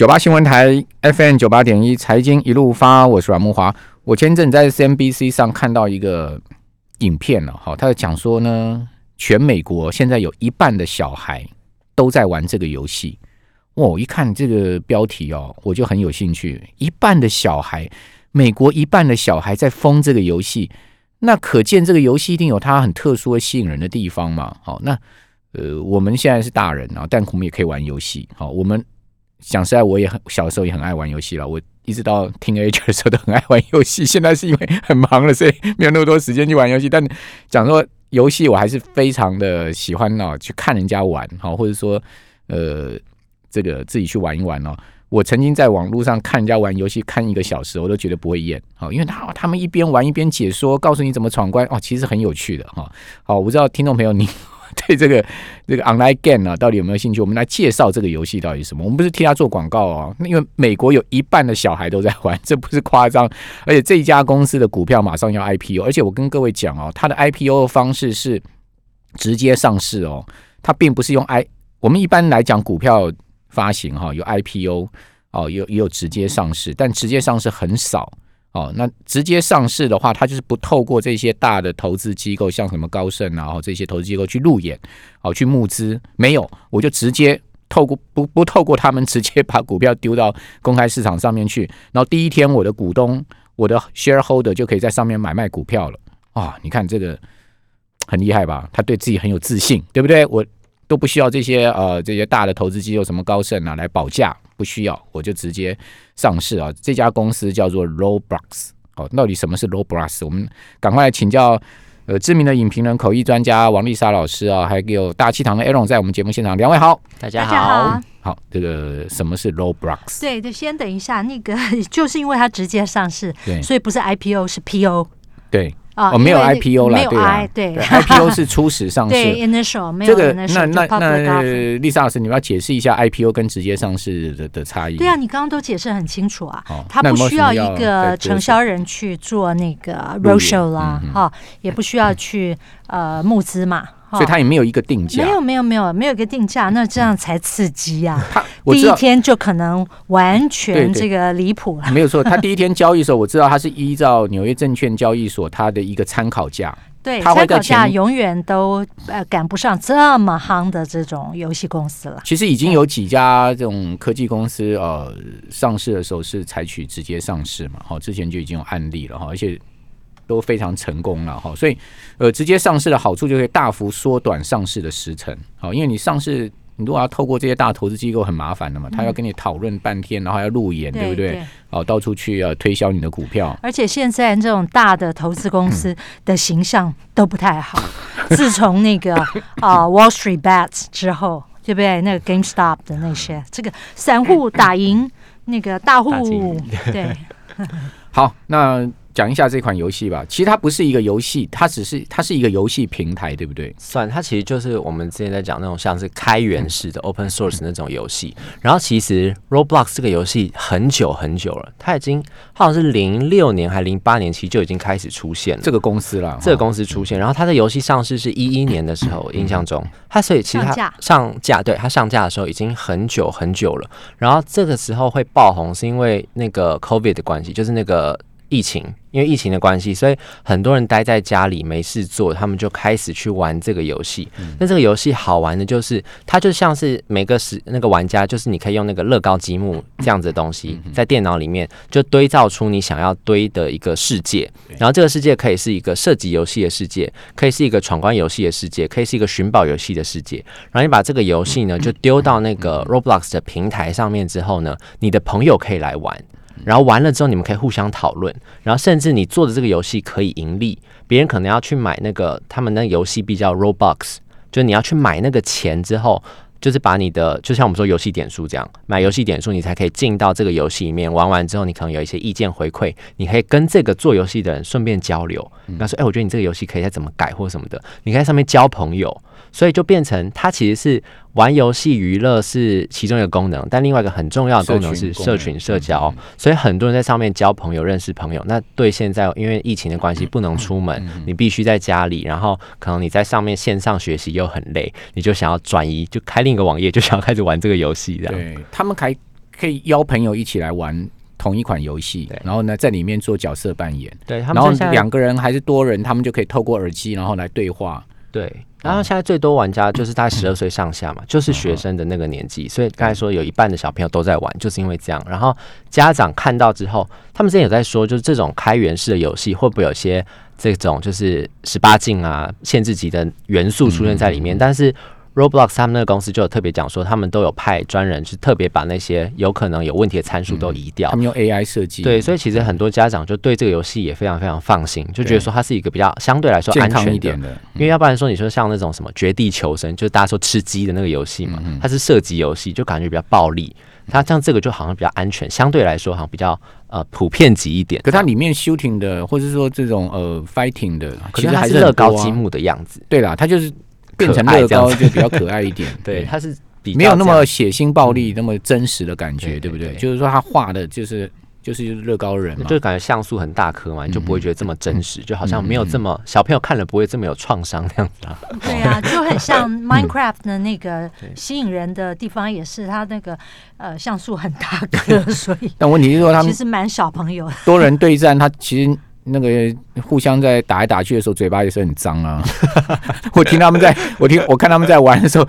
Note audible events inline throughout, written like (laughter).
九八新闻台 FM 九八点一财经一路发，我是阮木华。我前阵在 CNBC 上看到一个影片了，哈，他在讲说呢，全美国现在有一半的小孩都在玩这个游戏。我一看这个标题哦，我就很有兴趣。一半的小孩，美国一半的小孩在疯这个游戏，那可见这个游戏一定有它很特殊的吸引人的地方嘛。好，那呃，我们现在是大人啊，但我们也可以玩游戏。好，我们讲实在，我也很小时候也很爱玩游戏了。我一直到听 H 的时候都很爱玩游戏。现在是因为很忙了，所以没有那么多时间去玩游戏。但讲说游戏，我还是非常的喜欢哦，去看人家玩，好，或者说呃。这个自己去玩一玩哦。我曾经在网络上看人家玩游戏，看一个小时，我都觉得不会厌。好，因为他他们一边玩一边解说，告诉你怎么闯关哦，其实很有趣的哈。好，我不知道听众朋友你 (laughs) 对这个这个 online game 啊，到底有没有兴趣？我们来介绍这个游戏到底是什么？我们不是替他做广告哦，因为美国有一半的小孩都在玩，(laughs) 这不是夸张。而且这一家公司的股票马上要 IPO，而且我跟各位讲哦，它的 IPO 的方式是直接上市哦，它并不是用 I。我们一般来讲股票。发行哈有 IPO 哦有也有直接上市，但直接上市很少哦。那直接上市的话，它就是不透过这些大的投资机构，像什么高盛啊，这些投资机构去路演哦去募资，没有，我就直接透过不不透过他们，直接把股票丢到公开市场上面去，然后第一天我的股东我的 shareholder 就可以在上面买卖股票了啊！你看这个很厉害吧？他对自己很有自信，对不对？我。都不需要这些呃这些大的投资机构什么高盛啊来保价，不需要，我就直接上市啊。这家公司叫做 Roblox 哦，到底什么是 Roblox？我们赶快来请教呃知名的影评人、口译专家王丽莎老师啊，还有大气堂的 Aaron 在我们节目现场，两位好，大家好，好，这个什么是 Roblox？对，就先等一下，那个 (laughs) 就是因为它直接上市，对，所以不是 IPO 是 PO，对。哦，没有 IPO 了，对啊，对，IPO 是初始上市，(laughs) 对，initial 没有这个，那那那丽莎老师，你要解释一下 IPO 跟直接上市的的差异。对啊，你刚刚都解释很清楚啊，他不需要一个承销人去做那个 roadshow 啦，哈，也不需要 (laughs) 去呃募资嘛。所以它也没有一个定价，没有没有没有没有一个定价，那这样才刺激呀！第一天就可能完全这个离谱了。(laughs) 没有错，他第一天交易的时候，我知道他是依照纽约证券交易所它的一个参考价，对，参考价永远都呃赶不上这么夯的这种游戏公司了。其实已经有几家这种科技公司呃上市的时候是采取直接上市嘛，好，之前就已经有案例了哈，而且。都非常成功了哈，所以呃，直接上市的好处就可以大幅缩短上市的时程，好，因为你上市，你如果要透过这些大投资机构很麻烦的嘛，他要跟你讨论半天，然后要路演，对不对？哦，到处去要推销你的股票，而且现在这种大的投资公司的形象都不太好，(laughs) 自从那个啊 Wall Street Bets 之后，对不对？那个 GameStop 的那些，这个散户打赢那个大户，对，(laughs) 好，那。讲一下这款游戏吧。其实它不是一个游戏，它只是它是一个游戏平台，对不对？算，它其实就是我们之前在讲那种像是开源式的 open source 那种游戏。然后其实 Roblox 这个游戏很久很久了，它已经好像是零六年还零八年其实就已经开始出现了这个公司了。这个公司出现，然后它的游戏上市是一一年的时候，印象中它所以其实它上架，对它上架的时候已经很久很久了。然后这个时候会爆红是因为那个 COVID 的关系，就是那个。疫情，因为疫情的关系，所以很多人待在家里没事做，他们就开始去玩这个游戏。那这个游戏好玩的就是，它就像是每个时那个玩家，就是你可以用那个乐高积木这样子的东西，在电脑里面就堆造出你想要堆的一个世界。然后这个世界可以是一个射击游戏的世界，可以是一个闯关游戏的世界，可以是一个寻宝游戏的世界。然后你把这个游戏呢，就丢到那个 Roblox 的平台上面之后呢，你的朋友可以来玩。然后完了之后，你们可以互相讨论，然后甚至你做的这个游戏可以盈利，别人可能要去买那个他们那游戏币叫 Robux，就你要去买那个钱之后，就是把你的就像我们说游戏点数这样，买游戏点数你才可以进到这个游戏里面，玩完之后你可能有一些意见回馈，你可以跟这个做游戏的人顺便交流，他说：“哎，我觉得你这个游戏可以再怎么改或什么的，你可以在上面交朋友。”所以就变成它其实是玩游戏娱乐是其中一个功能，但另外一个很重要的功能是社群社交。所以很多人在上面交朋友、认识朋友。那对现在因为疫情的关系不能出门，你必须在家里，然后可能你在上面线上学习又很累，你就想要转移，就开另一个网页，就想要开始玩这个游戏。这样，对他们还可以邀朋友一起来玩同一款游戏，然后呢，在里面做角色扮演，对他然后们两个人还是多人，他们就可以透过耳机，然后来对话。对，然后现在最多玩家就是大概十二岁上下嘛，就是学生的那个年纪，所以刚才说有一半的小朋友都在玩，就是因为这样。然后家长看到之后，他们之前有在说，就是这种开源式的游戏会不会有些这种就是十八禁啊、限制级的元素出现在里面？但是 Roblox 他们那个公司就有特别讲说，他们都有派专人去特别把那些有可能有问题的参数都移掉他。们用 AI 设计，对，所以其实很多家长就对这个游戏也非常非常放心，就觉得说它是一个比较相对来说安全一点的。因为要不然说你说像那种什么绝地求生，就是大家说吃鸡的那个游戏嘛，它是射击游戏，就感觉比较暴力。它像这个就好像比较安全，相对来说好像比较呃普遍级一点。可它里面 shooting 的，或者是说这种呃 fighting 的，其实还是乐高积木的样子，对啦，它就是变成乐高就比较可爱一点。(laughs) 对，它是比较没有那么血腥暴力，那么真实的感觉，对对不对？对就是说他画的就是就是乐高人嘛，就感觉像素很大颗嘛，你就不会觉得这么真嗯实，就好像没有这么小朋友看了不会这么有创伤那样子啊。(laughs) 对呀、就很像 Minecraft 的那个吸引人的地方，也是它那个呃像素很大颗，(laughs) 所以但问题是说他们其实蛮小朋友的。多人对战，他其实那个互相在打来打去的时候，嘴巴也是很脏啊。(laughs) 我听他们在，我听我看他们在玩的时候，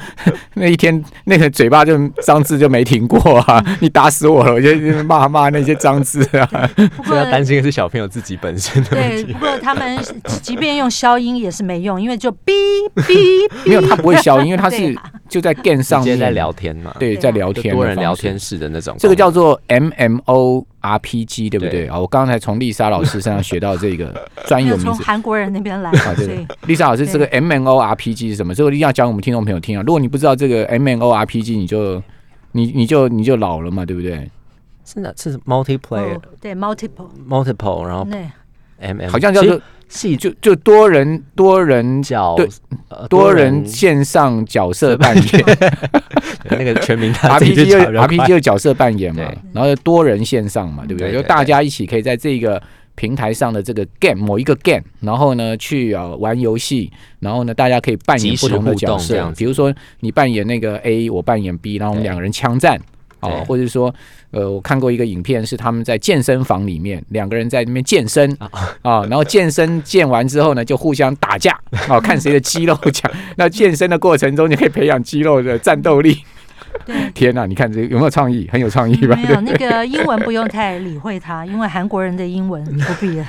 那一天那个嘴巴就脏字就没停过啊！(laughs) 你打死我了，我就骂骂那些脏字啊。不过所以要担心的是小朋友自己本身的问对，不过他们即便用消音也是没用，因为就哔哔没有，他不会消音，因为他是 (laughs) 就在 game 上面在聊天嘛，对，在聊天，多人聊天。式的那种，这个叫做 MMO RPG，对不对对啊？我刚才从丽莎老师身上学到这个 (laughs) 专有名从。韩国人那边来，啊，对所以对，丽莎老师，这个 M N O R P G 是什么？这个一定要讲我们听众朋友听啊。如果你不知道这个 M N O R P G，你就你你就你就老了嘛，对不对？是的是 multiplayer 哦对 multiple multiple，然后对。M M 好像叫做戏就就多人多人角对呃多人线上角色扮演。(laughs) 那个全名他自己，RPG RPG 就角色扮演嘛，然后多人线上嘛，对不对？就大家一起可以在这个平台上的这个 game 某一个 game，然后呢去呃玩游戏，然后呢大家可以扮演不同的角色比如说你扮演那个 A，我扮演 B，然后我们两个人枪战。哦，或者说，呃，我看过一个影片，是他们在健身房里面，两个人在那边健身啊，然后健身健完之后呢，就互相打架哦，看谁的肌肉强。(laughs) 那健身的过程中，你可以培养肌肉的战斗力。对。(laughs) 天哪，你看这个有没有创意？很有创意吧？没有那个英文不用太理会它，因为韩国人的英文不必了。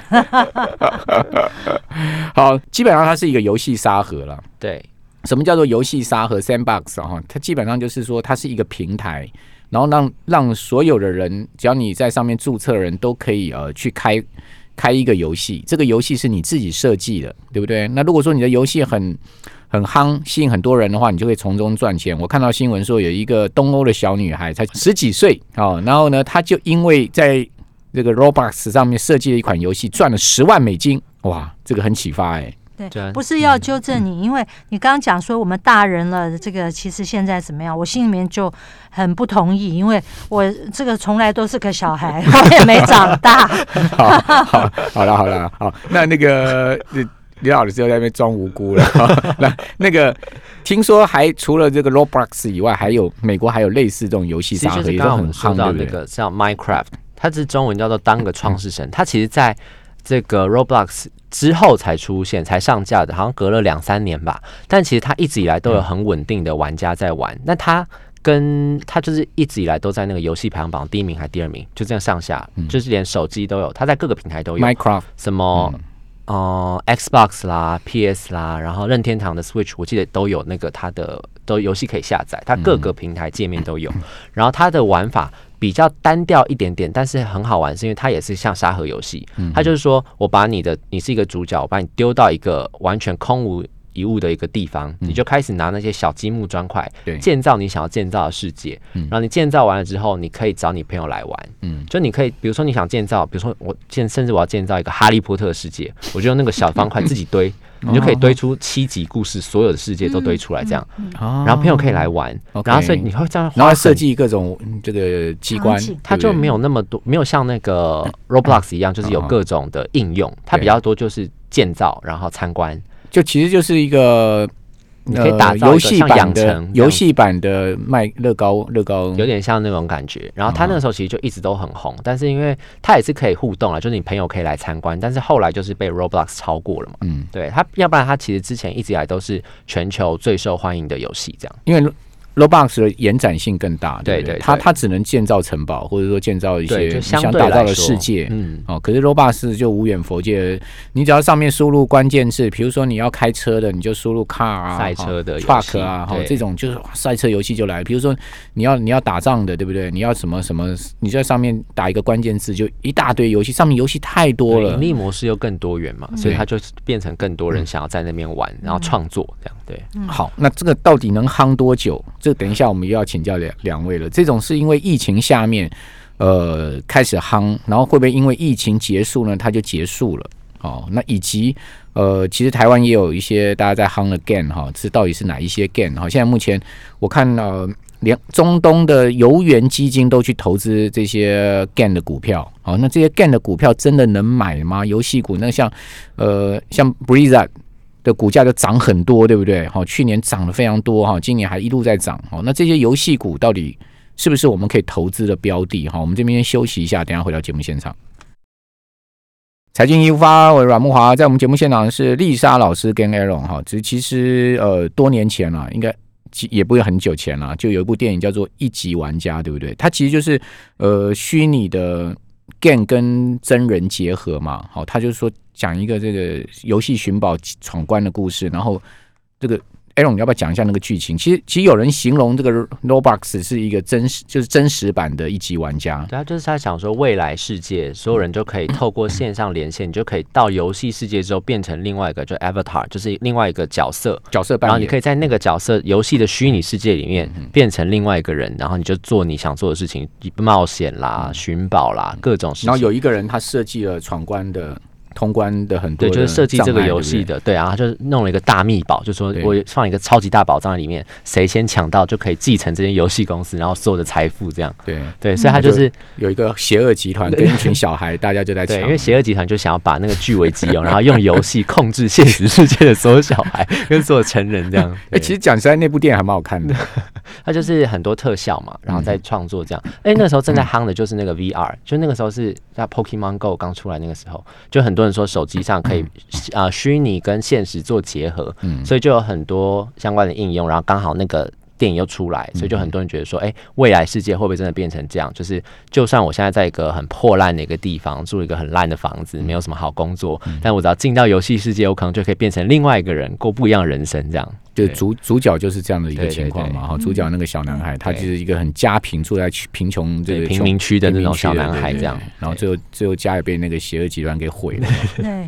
(laughs) 好，基本上它是一个游戏沙盒了。对什么叫做游戏沙盒 （sandbox） 啊？哈，它基本上就是说，它是一个平台，然后让让所有的人，只要你在上面注册的人都可以呃去开开一个游戏。这个游戏是你自己设计的，对不对？那如果说你的游戏很很夯，吸引很多人的话，你就可以从中赚钱。我看到新闻说，有一个东欧的小女孩才十几岁哦、然后呢，她就因为在这个 Roblox 上面设计了一款游戏，赚了十万美金，哇，这个很启发哎、对不是要纠正你，因为你刚刚讲说我们大人了，这个其实现在怎么样？我心里面就很不同意，因为我这个从来都是个小孩，(laughs) 我也没长大。(laughs) 好好好了好了好，那那个李李老师又在那边装无辜了。(laughs) 那那个听说还除了这个 Roblox 以外，还有美国还有类似这种游戏其实就是沙盒，也刚刚我们都很夯，说到那对不对？个像 Minecraft，它是中文叫做当个创世神，它其实在这个 Roblox 之后才出现、才上架的，好像隔了两三年吧。但其实它一直以来都有很稳定的玩家在玩。那它跟它就是一直以来都在那个游戏排行榜第一名还第二名，就这样上下，就是连手机都有，它在各个平台都有。Minecraft 什么、呃 Xbox 啦、PS 啦，然后任天堂的 Switch，我记得都有那个它的都游戏可以下载，它各个平台界面都有。然后它的玩法比较单调一点点，但是很好玩，是因为它也是像沙盒游戏，它就是说我把你的你是一个主角，我把你丢到一个完全空无。一物的一个地方，你就开始拿那些小积木砖块建造你想要建造的世界，然后你建造完了之后，你可以找你朋友来玩，嗯。就你可以，比如说你想建造，比如说我建，甚至我要建造一个哈利波特的世界，(laughs) 我就用那个小方块自己堆，你就可以堆出七集故事，所有的世界都堆出来，这样，然然后朋友可以来玩，然后所以你会这样然后很设计各种嗯这个机关，它就没有那么多，没有像那个 (laughs) Roblox 一样，就是有各种的应用，它比较多就是建造，然后参观，就其实就是一个你可以打造游戏版的游戏版的卖乐高，乐高有点像那种感觉。然后他那个时候其实就一直都很红，但是因为他也是可以互动啊，就是你朋友可以来参观，但是后来就是被 Roblox 超过了嘛。嗯，对他，要不然他其实之前一直以来都是全球最受欢迎的游戏，这样。因为 Roblox 的延展性更大，对对，它它只能建造城堡，或者说建造一些想打造的世界，嗯，哦，可是 Roblox 就无远佛界，你只要上面输入关键字，比如说你要开车的，你就输入 car 啊，赛车的 truck 啊，哈，这种就是赛车游戏就来。比如说你要你要打仗的，对不对？你要什么什么，你在上面打一个关键字，就一大堆游戏，上面游戏太多了，盈利模式又更多元嘛，所以它就变成更多人想要在那边玩，然后创作这样，对。好，那这个到底能夯多久？这等一下我们又要请教两两位了。这种是因为疫情下面，呃，开始夯，然后会不会因为疫情结束呢？它就结束了？哦，那以及呃，其实台湾也有一些大家在夯的 game 哈，这到底是哪一些 game 哈？现在目前我看呃，连中东的游园基金都去投资这些 game 的股票。哦，那这些 game 的股票真的能买吗？游戏股那像呃，像 Breeze。的股价就涨很多，对不对？好，去年涨得非常多哈，今年还一路在涨。好，那这些游戏股到底是不是我们可以投资的标的？哈，我们这边先休息一下，等下回到节目现场。财经一发，我阮木华在我们节目现场是丽莎老师跟 Aaron 哈。其实呃多年前了，应该也不会很久前了，就有一部电影叫做《一级玩家》，对不对？它其实就是呃虚拟的。game 跟真人结合嘛，好，他就是说讲一个这个游戏寻宝闯关的故事，然后这个。Aaron，你要不要讲一下那个剧情？其实，其实有人形容这个 Roblox 是一个真实，就是真实版的一级玩家。对啊，就是他想说，未来世界所有人就可以透过线上连线，你就可以到游戏世界之后变成另外一个，就 Avatar，就是另外一个角色角色扮演。然后你可以在那个角色游戏的虚拟世界里面变成另外一个人，然后你就做你想做的事情，冒险啦、寻宝啦，各种事情。然后有一个人他设计了闯关的。通关的很多，对，就是设计这个游戏的，对啊，就是弄了一个大密宝，就说我放一个超级大宝藏在里面，谁先抢到就可以继承这间游戏公司，然后所有的财富，这样，对。对，所以他就是有一个邪恶集团跟一群小孩，大家就在抢，因为邪恶集团就想要把那个据为己有，然后用游戏控制现实世界的所有小孩跟所有成人，这样。(laughs) 哎，其实讲实在，那部电影还蛮好看的，它就是很多特效嘛，然后再创作这样。哎，那时候正在夯的就是那个 VR，就那个时候是在 Pokemon Go 刚出来那个时候，就很多人说手机上。可以啊，虚拟跟现实做结合，嗯，所以就有很多相关的应用，然后刚好那个电影又出来，所以就很多人觉得说，哎，未来世界会不会真的变成这样？就是就算我现在在一个很破烂的一个地方住一个很烂的房子，没有什么好工作，但我只要进到游戏世界，我可能就可以变成另外一个人，过不一样的人生，这样。就主主角就是这样的一个情况嘛，哈，主角那个小男孩，他就是一个很家贫，住在贫穷这个贫民区的那种小男孩，这样，然后最后最后家也被那个邪恶集团给毁了。(laughs) 对，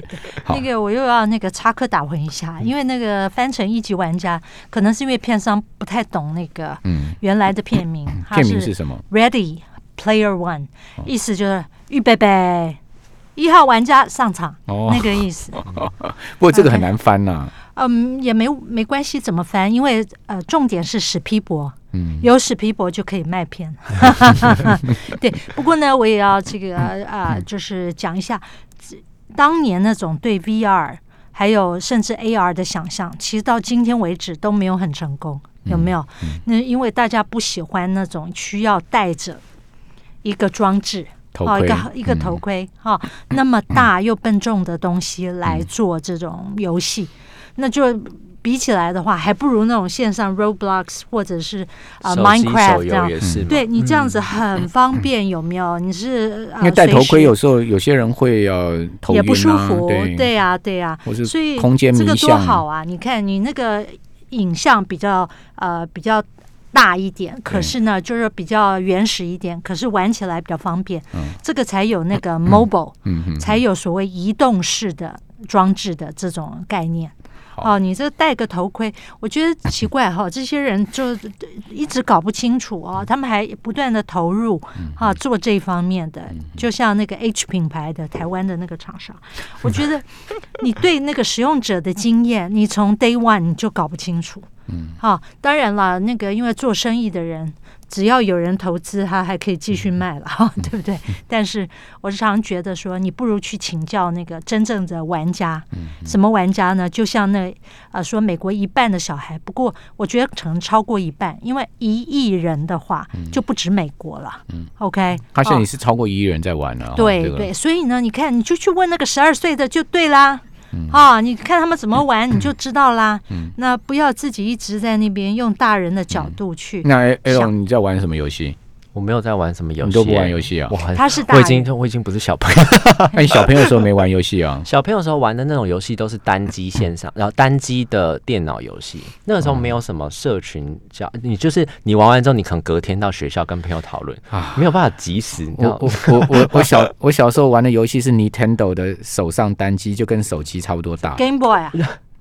那个我又要那个插科打诨一下，因为那个翻成一级玩家，可能是因为片商不太懂那个原来的片名，片名是什么？Ready Player One，意思就是预备备，一号玩家上场，那个意思。(laughs) 不过这个很难翻呐。嗯，也没没关系，怎么翻？因为呃，重点是史皮博，嗯，有史皮博就可以卖片。(laughs) (laughs) 对，不过呢，我也要这个啊，就是讲一下，当年那种对 VR 还有甚至 AR 的想象，其实到今天为止都没有很成功，有没有？那因为大家不喜欢那种需要带着一个装置，哦，一个一个头盔，哈，那么大又笨重的东西来做这种游戏。那就比起来的话，还不如那种线上 Roblox 或者是啊 Minecraft 这样。对你这样子很方便，有没有？你是因为戴头盔有时候有些人会呃头也不舒服，对呀对呀。所以空间这个多好啊！你看你那个影像比较呃比较大一点，可是呢就是比较原始一点，可是玩起来比较方便。这个才有那个 (clears throat) mobile，才有所谓移动式的装置的这种概念。哦，你这戴个头盔，我觉得奇怪哈，这些人就一直搞不清楚哦，他们还不断的投入啊做这方面的，就像那个 H 品牌的台湾的那个厂商，(laughs) 我觉得你对那个使用者的经验，你从 Day One 你就搞不清楚，嗯，好，当然了，那个因为做生意的人。只要有人投资，他还可以继续卖了，(laughs) 对不对？但是我时常觉得说，你不如去请教那个真正的玩家。什么玩家呢？就像那呃，说美国一半的小孩，不过我觉得可能超过一半，因为一亿人的话就不止美国了。嗯，OK，他现在是超过一亿人在玩了。对对，所以呢，你看，你就去问那个十二岁的就对啦。啊，你看他们怎么玩，你就知道啦。那不要自己一直在那边用大人的角度去。那 L，你在玩什么游戏？我没有在玩什么游戏，你都不玩游戏啊？他是我已经我已经不是小朋友。(laughs) 那你小朋友的时候没玩游戏啊？(laughs) 小朋友时候玩的那种游戏都是单机线上，然后单机的电脑游戏。那个时候没有什么社群，叫你就是你玩完之后，你可能隔天到学校跟朋友讨论啊，没有办法及时。我我我我我小 (laughs) 我小时候玩的游戏是 Nintendo 的手上单机，就跟手机差不多大。Game Boy 啊？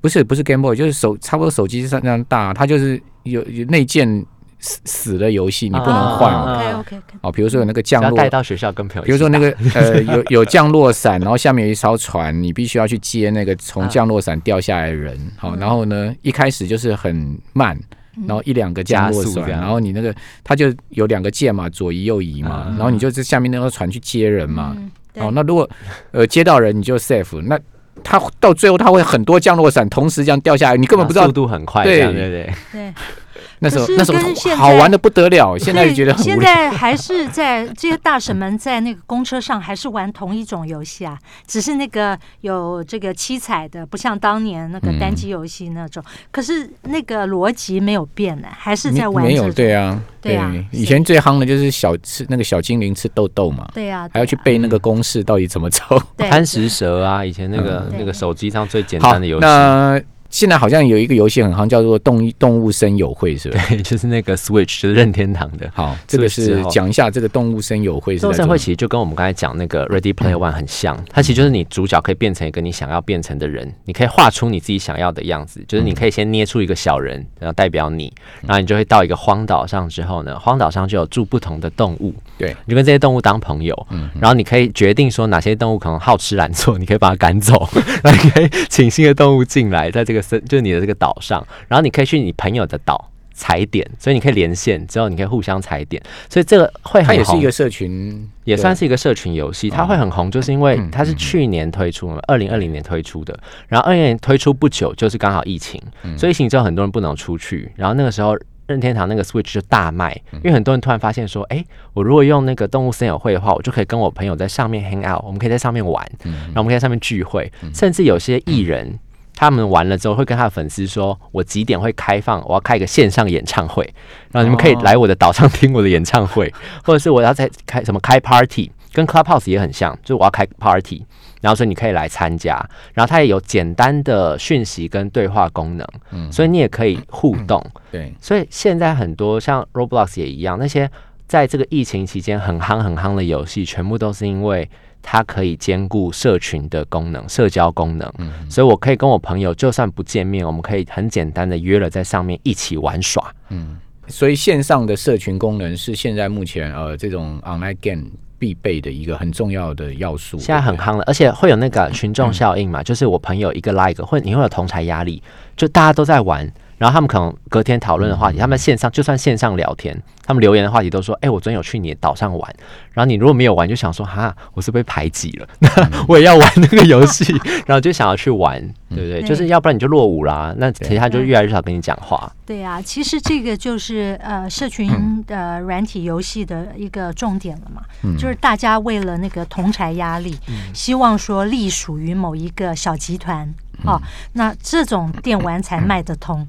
不是不是 Game Boy，就是手差不多手机上那样大，它就是有有内建。死死的游戏你不能换。OK OK。哦，比如说有那个降落，带到学校跟朋友。比如说那个 (laughs) 呃，有有降落伞，然后下面有一艘船，你必须要去接那个从降落伞掉下来的人。好，然后呢，一开始就是很慢，然后一两个降落伞，然后你那个它就有两个键嘛，左移右移嘛，然后你就在下面那艘船去接人嘛。哦，那如果呃接到人你就 safe，那他到最后他会很多降落伞同时这样掉下来，你根本不知道速度很快，对对对对。(laughs) 那时候那时候好玩的不得了，现在觉得现在还是在这些大神们在那个公车上还是玩同一种游戏啊，只是那个有这个七彩的，不像当年那个单机游戏那种。可是那个逻辑没有变呢，还是在玩。没有对啊，对啊。以前最夯的就是小吃那个小精灵吃豆豆嘛，对啊，还要去背那个公式到底怎么走。(laughs) 贪食蛇啊，以前那个那个手机上最简单的游戏。现在好像有一个游戏很夯，叫做动动物森友会，是吧？对，(laughs) 就是那个 Switch，就是任天堂的。好，这个是讲一下这个动物森友会。动物森会其实就跟我们刚才讲那个 Ready Player One 很像，它其实就是你主角可以变成一个你想要变成的人，你可以画出你自己想要的样子，就是你可以先捏出一个小人，然后代表你，然后你就会到一个荒岛上之后呢，荒岛上就有住不同的动物，对，你就跟这些动物当朋友，嗯，然后你可以决定说哪些动物可能好吃懒做，你可以把它赶走，(laughs) 然后你可以请新的动物进来，在这个森，就是你的这个。岛上，然后你可以去你朋友的岛踩点，所以你可以连线，之后你可以互相踩点，所以这个会很红。它也是一个社群，也算是一个社群游戏。它会很红，就是因为它是去年推出嘛，二零二零年推出的。然后二零年推出不久，就是刚好疫情，所以疫情之后很多人不能出去。然后那个时候任天堂那个 Switch 就大卖，因为很多人突然发现说，哎，我如果用那个动物森友会的话，我就可以跟我朋友在上面 hang out，我们可以在上面玩，然后我们可以在上面聚会，甚至有些艺人。他们完了之后会跟他的粉丝说：“我几点会开放？我要开一个线上演唱会，然后你们可以来我的岛上听我的演唱会，(laughs) 或者是我要在开什么开 party，跟 Clubhouse 也很像，就是我要开 party，然后说你可以来参加，然后它也有简单的讯息跟对话功能，嗯，所以你也可以互动，对，所以现在很多像 Roblox 也一样，那些在这个疫情期间很夯很夯的游戏，全部都是因为。它可以兼顾社群的功能、社交功能，嗯所以我可以跟我朋友就算不见面，我们可以很简单的约了在上面一起玩耍。嗯，所以线上的社群功能是现在目前呃这种 online game 必备的一个很重要的要素。现在很夯了，而且会有那个群众效应嘛，就是我朋友一个 like，或你会有同台压力，就大家都在玩。然后他们可能隔天讨论的话题，他们线上就算线上聊天，他们留言的话题都说：“哎，我昨天有去你岛上玩。”然后你如果没有玩，就想说：“哈，我是被排挤了，那 (laughs) 我也要玩那个游戏。(laughs) ”然后就想要去玩，对不对？就是要不然你就落伍啦，那其他就越来越少跟你讲话。对呀，其实这个就是呃社群的软体游戏的一个重点了嘛，嗯就是大家为了那个同柴压力，希望说隶属于某一个小集团。哦，那这种电玩才卖得通，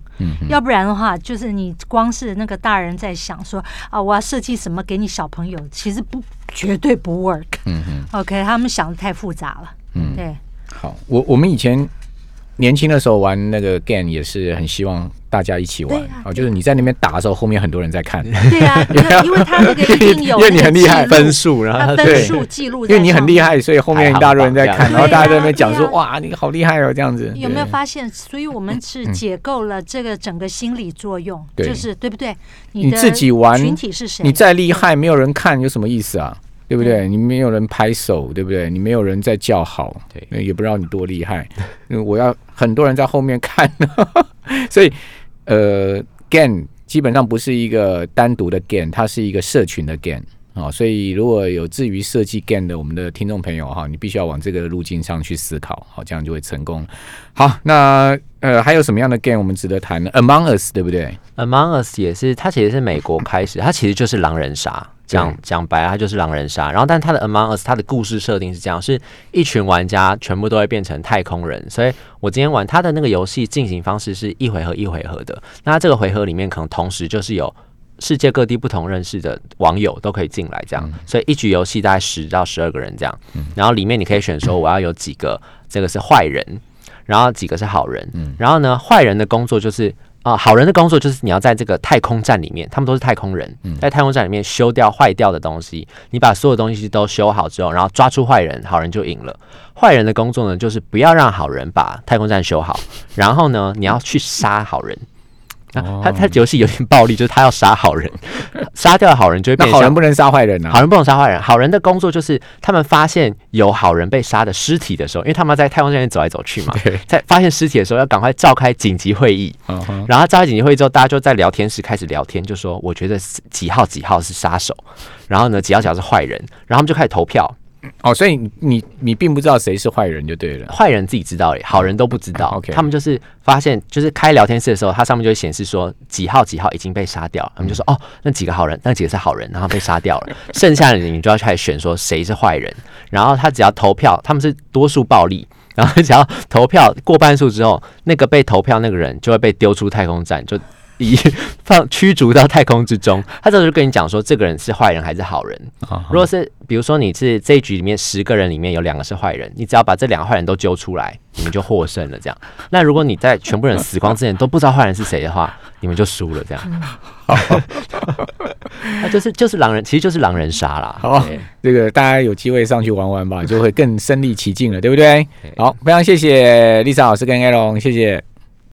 要不然的话，就是你光是那个大人在想说啊，我要设计什么给你小朋友，其实不绝对不 work。嗯嗯，OK，他们想的太复杂了。嗯，对。好，我我们以前年轻的时候玩那个 game 也是很希望。大家一起玩啊，就是你在那边打的时候，后面很多人在看。对啊，(laughs) 因为他那个 (laughs) 一定有，因为你很厉害，分数，然后分数记录。因为你很厉害，所以后面一大堆人在看，然后大家在那边讲说：“哇，你好厉害哦！”这样子。有没有发现？所以我们是解构了这个整个心理作用，就是对不对？你自己玩群体是谁？你再厉害，没有人看有什么意思啊？对不对？你没有人拍手，对不对？你没有人在叫好，对，也不知道你多厉害。(laughs) 我要很多人在后面看，(laughs) 所以。呃，game 基本上不是一个单独的 game，它是一个社群的 game 啊。所以如果有志于设计 game 的我们的听众朋友哈，你必须要往这个路径上去思考，好，这样就会成功。好，那呃，还有什么样的 game 我们值得谈呢？Among Us 对不对？Among Us 也是，它其实是美国开始，它其实就是狼人杀。讲讲白，它就是狼人杀。然后，但它的 Among Us，它的故事设定是这样：是一群玩家全部都会变成太空人。所以我今天玩它的那个游戏进行方式是一回合一回合的。那这个回合里面可能同时就是有世界各地不同认识的网友都可以进来，这样。所以一局游戏大概十到十二个人这样。然后里面你可以选说我要有几个，这个是坏人，然后几个是好人。然后呢，坏人的工作就是。啊，好人的工作就是你要在这个太空站里面，他们都是太空人，在太空站里面修掉坏掉的东西。你把所有东西都修好之后，然后抓出坏人，好人就赢了。坏人的工作呢，就是不要让好人把太空站修好，然后呢，你要去杀好人。他他游戏有点暴力，就是他要杀好人，杀掉好人就会变。好人不能杀坏人啊！好人不能杀坏人。好人的工作就是他们发现有好人被杀的尸体的时候，因为他们在太空上面走来走去嘛，在发现尸体的时候要赶快召开紧急会议。然后召开紧急会议之后，大家就在聊天室开始聊天，就说我觉得几号几号是杀手，然后呢几号几号是坏人，然后他们就开始投票。哦，所以你你并不知道谁是坏人就对了，坏人自己知道，好人都不知道。OK，他们就是发现，就是开聊天室的时候，它上面就会显示说几号几号已经被杀掉，他们就说哦，那几个好人，那几个是好人，然后被杀掉了，(laughs) 剩下的你就要开始选说谁是坏人，然后他只要投票，他们是多数暴力，然后只要投票过半数之后，那个被投票那个人就会被丢出太空站，就。以 (laughs) 放驱逐到太空之中，他这时候就跟你讲说，这个人是坏人还是好人？如果是比如说你是这一局里面十个人里面有两个是坏人，你只要把这两个坏人都揪出来，你们就获胜了。这样，那如果你在全部人死光之前都不知道坏人是谁的话，你们就输了。这样，那就是就是狼人，其实就是狼人杀啦。好，这个大家有机会上去玩玩吧，就会更身临其境了，对不对？好，非常谢谢丽莎老师跟艾龙，谢谢。